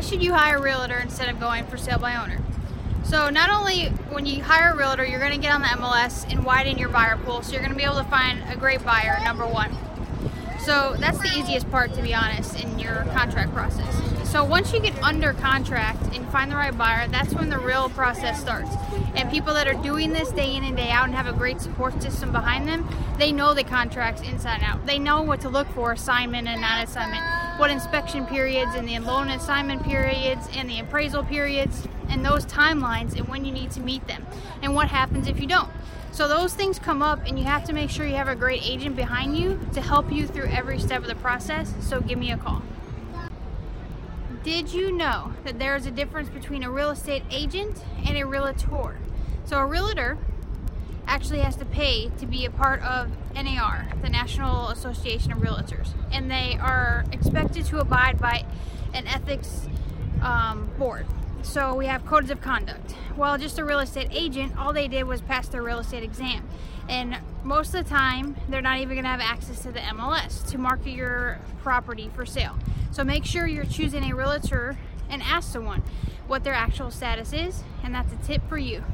should you hire a realtor instead of going for sale by owner? So not only when you hire a realtor, you're to get on the MLS and widen your buyer pool, so you're to be able to find a great buyer, number one. So that's the easiest part, to be honest, in your contract process. So once you get under contract and find the right buyer, that's when the real process starts. And people that are doing this day in and day out and have a great support system behind them, they know the contracts inside and out. They know what to look for, assignment and non-assignment, what inspection periods and the loan assignment periods and the appraisal periods and those timelines and when you need to meet them and what happens if you don't. So those things come up and you have to make sure you have a great agent behind you to help you through every step of the process. So give me a call. Did you know that there is a difference between a real estate agent and a realtor? So a realtor actually has to pay to be a part of NAR, the National Association of Realtors, and they are expected to abide by an ethics um, board. So we have codes of conduct. Well, just a real estate agent, all they did was pass their real estate exam. And most of the time, they're not even going to have access to the MLS to market your property for sale. So make sure you're choosing a realtor and ask someone what their actual status is, and that's a tip for you.